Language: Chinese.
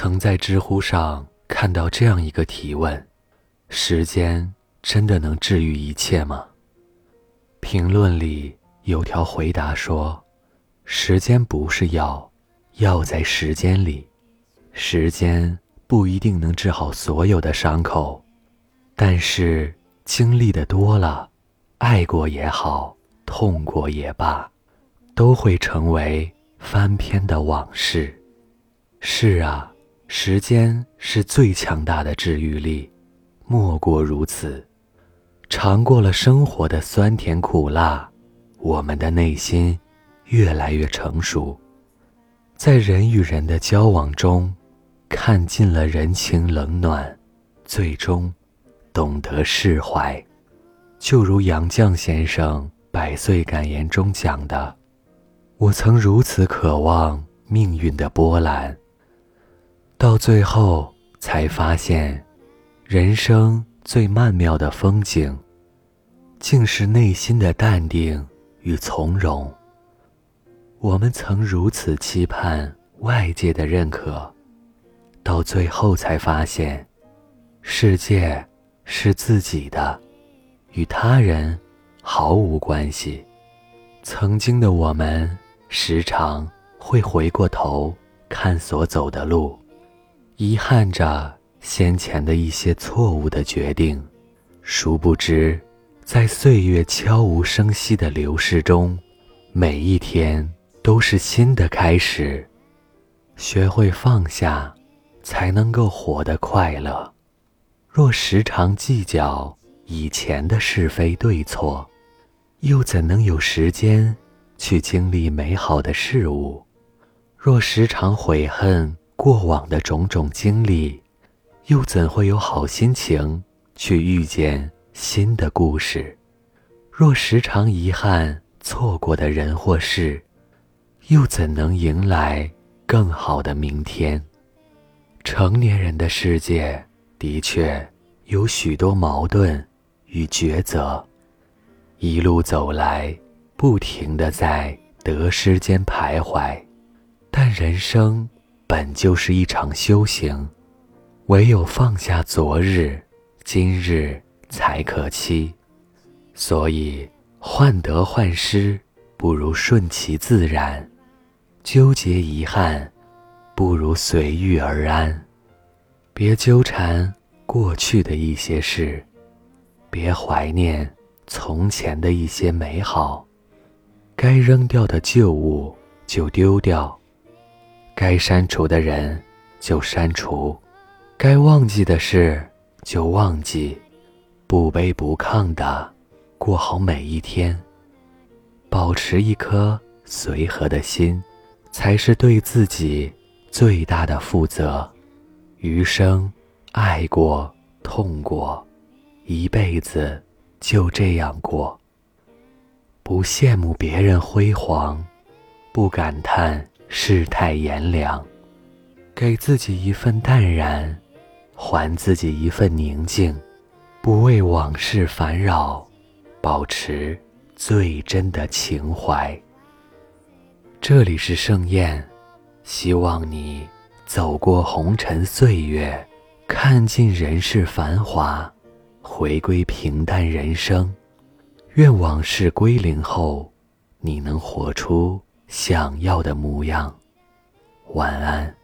曾在知乎上看到这样一个提问：时间真的能治愈一切吗？评论里有条回答说：“时间不是药，药在时间里。时间不一定能治好所有的伤口，但是经历的多了，爱过也好，痛过也罢，都会成为翻篇的往事。是啊，时间是最强大的治愈力，莫过如此。”尝过了生活的酸甜苦辣，我们的内心越来越成熟，在人与人的交往中，看尽了人情冷暖，最终懂得释怀。就如杨绛先生《百岁感言》中讲的：“我曾如此渴望命运的波澜，到最后才发现，人生。”最曼妙的风景，竟是内心的淡定与从容。我们曾如此期盼外界的认可，到最后才发现，世界是自己的，与他人毫无关系。曾经的我们，时常会回过头看所走的路，遗憾着。先前的一些错误的决定，殊不知，在岁月悄无声息的流逝中，每一天都是新的开始。学会放下，才能够活得快乐。若时常计较以前的是非对错，又怎能有时间去经历美好的事物？若时常悔恨过往的种种经历，又怎会有好心情去遇见新的故事？若时常遗憾错过的人或事，又怎能迎来更好的明天？成年人的世界的确有许多矛盾与抉择，一路走来，不停的在得失间徘徊。但人生本就是一场修行。唯有放下昨日，今日才可期。所以，患得患失不如顺其自然，纠结遗憾不如随遇而安。别纠缠过去的一些事，别怀念从前的一些美好。该扔掉的旧物就丢掉，该删除的人就删除。该忘记的事就忘记，不卑不亢的过好每一天，保持一颗随和的心，才是对自己最大的负责。余生，爱过，痛过，一辈子就这样过。不羡慕别人辉煌，不感叹世态炎凉，给自己一份淡然。还自己一份宁静，不为往事烦扰，保持最真的情怀。这里是盛宴，希望你走过红尘岁月，看尽人世繁华，回归平淡人生。愿往事归零后，你能活出想要的模样。晚安。